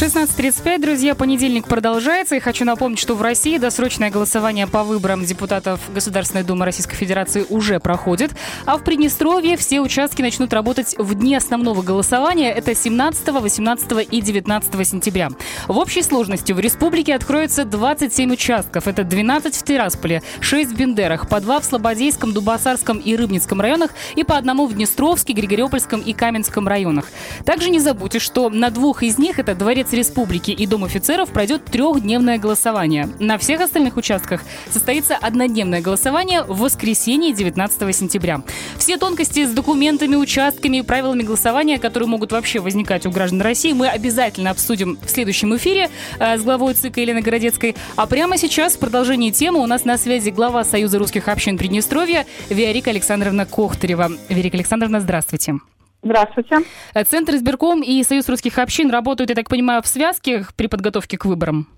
16.35, друзья, понедельник продолжается. И хочу напомнить, что в России досрочное голосование по выборам депутатов Государственной Думы Российской Федерации уже проходит. А в Приднестровье все участки начнут работать в дни основного голосования. Это 17, 18 и 19 сентября. В общей сложности в республике откроется 27 участков. Это 12 в Тирасполе, 6 в Бендерах, по 2 в Слободейском, Дубасарском и Рыбницком районах и по одному в Днестровске, Григориопольском и Каменском районах. Также не забудьте, что на двух из них, это Дворец Дворец Республики и Дом офицеров пройдет трехдневное голосование. На всех остальных участках состоится однодневное голосование в воскресенье 19 сентября. Все тонкости с документами, участками и правилами голосования, которые могут вообще возникать у граждан России, мы обязательно обсудим в следующем эфире э, с главой ЦИКа Еленой Городецкой. А прямо сейчас в продолжении темы у нас на связи глава Союза русских общин Приднестровья Виарика Александровна Кохтарева. Верика Александровна, здравствуйте. Здравствуйте. Э, Центр избирком и Союз русских общин работают, я так понимаю, в связке при подготовке к выборам?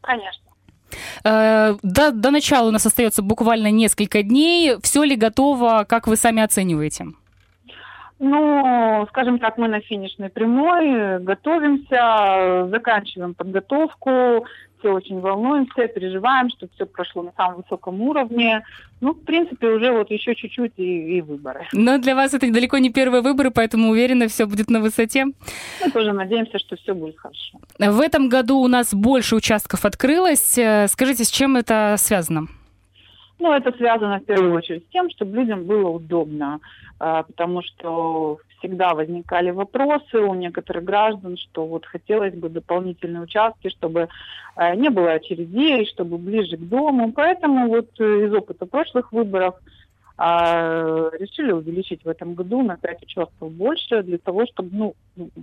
Конечно. Э, до, до начала у нас остается буквально несколько дней. Все ли готово, как вы сами оцениваете? Ну, скажем так, мы на финишной прямой, готовимся, заканчиваем подготовку, все очень волнуемся, переживаем, что все прошло на самом высоком уровне. Ну, в принципе, уже вот еще чуть-чуть и, и выборы. Но для вас это далеко не первые выборы, поэтому уверена, все будет на высоте. Мы тоже надеемся, что все будет хорошо. В этом году у нас больше участков открылось. Э, скажите, с чем это связано? Ну, это связано в первую очередь с тем, чтобы людям было удобно, потому что всегда возникали вопросы у некоторых граждан, что вот хотелось бы дополнительные участки, чтобы э, не было очередей, чтобы ближе к дому. Поэтому вот э, из опыта прошлых выборов а, решили увеличить в этом году на 5 участков больше для того, чтобы, ну,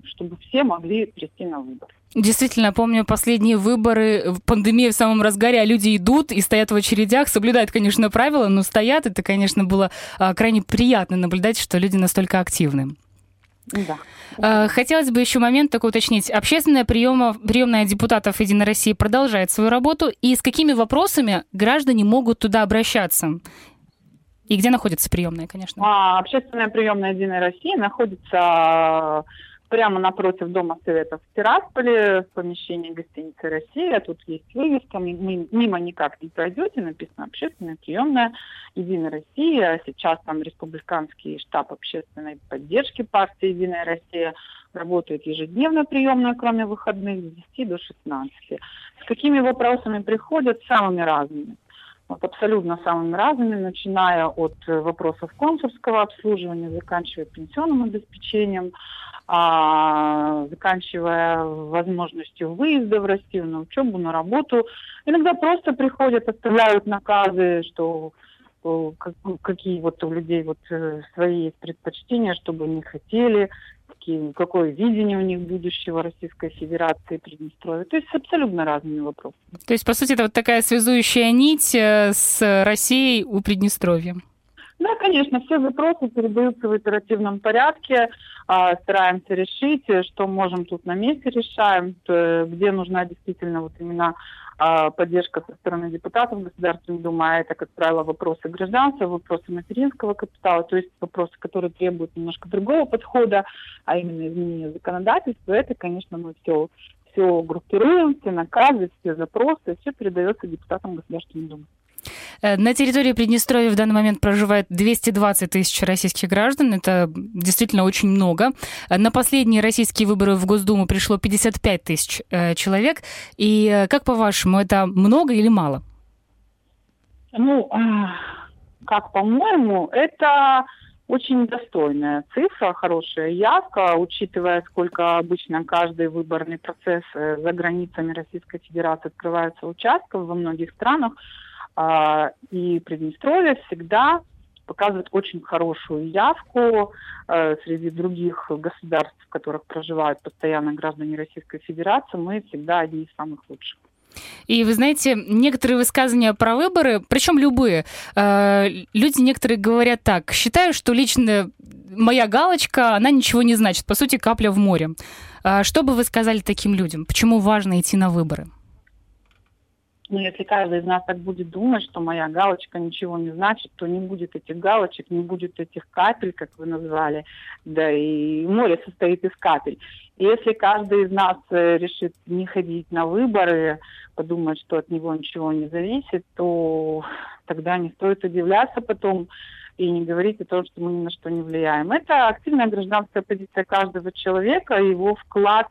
чтобы все могли прийти на выборы. Действительно, помню последние выборы, пандемия в самом разгаре, а люди идут и стоят в очередях, соблюдают, конечно, правила, но стоят. Это, конечно, было а, крайне приятно наблюдать, что люди настолько активны. Да. А, хотелось бы еще момент такой уточнить. Общественная приема, приемная депутатов Единой России продолжает свою работу. И с какими вопросами граждане могут туда обращаться? И где находится приемная, конечно? А, общественная приемная Единой России находится прямо напротив Дома Советов в Тирасполе, в помещении гостиницы «Россия». Тут есть вывеска, мимо никак не пройдете, написано «Общественная приемная Единая Россия». Сейчас там республиканский штаб общественной поддержки партии «Единая Россия» работает ежедневно приемная, кроме выходных, с 10 до 16. С какими вопросами приходят? Самыми разными вот абсолютно самыми разными, начиная от вопросов консульского обслуживания, заканчивая пенсионным обеспечением, а, заканчивая возможностью выезда в Россию на учебу, на работу. Иногда просто приходят, оставляют наказы, что э, какие вот у людей вот э, свои предпочтения, чтобы не хотели, какие, какое видение у них будущего Российской Федерации Приднестровья. То есть с абсолютно разными вопросами. То есть, по сути, это вот такая связующая нить э, с Россией у Приднестровья. Да, конечно, все запросы передаются в оперативном порядке, а, стараемся решить, что можем тут на месте решаем, где нужна действительно вот именно поддержка со стороны депутатов Государственной Думы, а это, как правило, вопросы гражданства, вопросы материнского капитала, то есть вопросы, которые требуют немножко другого подхода, а именно изменения законодательства, это, конечно, мы все все группируем, все наказы, все запросы, все передается депутатам Государственной Думы. Э, на территории Приднестровья в данный момент проживает 220 тысяч российских граждан. Это действительно очень много. Э, на последние российские выборы в Госдуму пришло 55 тысяч э, человек. И как по-вашему, это много или мало? Ну, а, как по-моему, это очень достойная цифра, хорошая явка, учитывая, сколько обычно каждый выборный процесс за границами Российской Федерации открывается участков во многих странах. А, и Приднестровье всегда показывает очень хорошую явку э, среди других государств, в которых проживают постоянно граждане Российской Федерации. Мы всегда одни из самых лучших. И вы знаете, некоторые высказывания про выборы, причем любые, э, люди некоторые говорят так, считаю, что лично моя галочка, она ничего не значит, по сути, капля в море. Э, что бы вы сказали таким людям? Почему важно идти на выборы? Но если каждый из нас так будет думать, что моя галочка ничего не значит, то не будет этих галочек, не будет этих капель, как вы назвали, да и море состоит из капель. И если каждый из нас э, решит не ходить на выборы, подумать, что от него ничего не зависит, то тогда не стоит удивляться потом и не говорить о том, что мы ни на что не влияем. Это активная гражданская позиция каждого человека, его вклад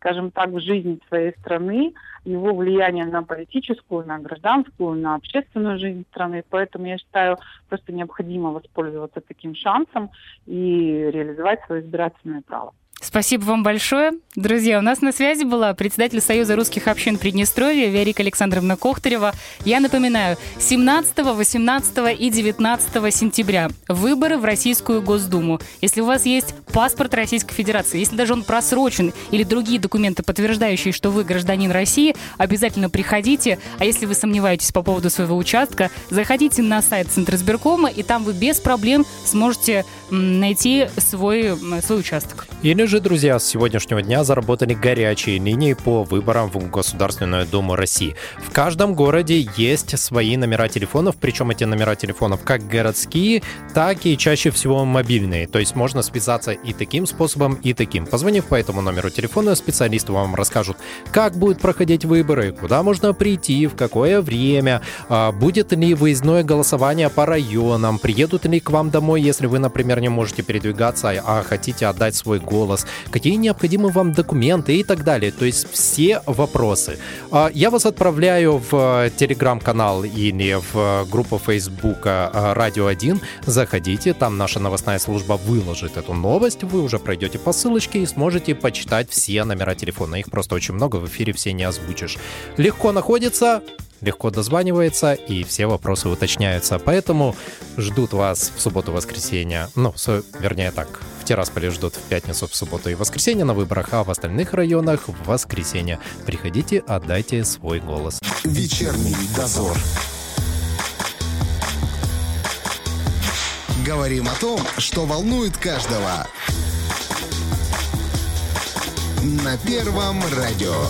скажем так, в жизнь своей страны, его влияние на политическую, на гражданскую, на общественную жизнь страны. Поэтому я считаю, просто необходимо воспользоваться таким шансом и реализовать свое избирательное право. Спасибо вам большое. Друзья, у нас на связи была председатель Союза русских общин Приднестровья Верика Александровна Кохтарева. Я напоминаю, 17, 18 и 19 сентября выборы в Российскую Госдуму. Если у вас есть паспорт Российской Федерации, если даже он просрочен или другие документы, подтверждающие, что вы гражданин России, обязательно приходите. А если вы сомневаетесь по поводу своего участка, заходите на сайт Центрсберкома, и там вы без проблем сможете найти свой, свой участок. Или же, друзья, с сегодняшнего дня заработали горячие линии по выборам в Государственную Думу России. В каждом городе есть свои номера телефонов, причем эти номера телефонов как городские, так и чаще всего мобильные. То есть можно связаться и таким способом, и таким. Позвонив по этому номеру телефона, специалисты вам расскажут, как будут проходить выборы, куда можно прийти, в какое время, а, будет ли выездное голосование по районам, приедут ли к вам домой, если вы, например, не можете передвигаться, а хотите отдать свой голос, какие необходимы вам документы и так далее. То есть все вопросы. А, я вас отправляю в телеграм-канал или в группу фейсбука а, «Радио 1». Заходите, там наша новостная служба выложит эту новость, вы уже пройдете по ссылочке и сможете почитать все номера телефона. Их просто очень много, в эфире все не озвучишь. Легко находится, легко дозванивается и все вопросы уточняются. Поэтому ждут вас в субботу-воскресенье. Ну, вернее так, Тирасполе ждут в пятницу, в субботу и воскресенье на выборах, а в остальных районах в воскресенье. Приходите, отдайте свой голос. Вечерний дозор. Говорим о том, что волнует каждого. На Первом радио.